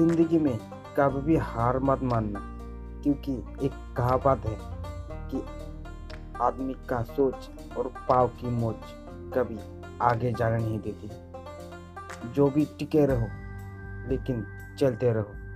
ज़िंदगी में कभी भी हार मत मानना, क्योंकि एक कहावत है कि आदमी का सोच और पाव की मोच कभी आगे जाने नहीं देती। जो भी टिके रहो, लेकिन चलते रहो।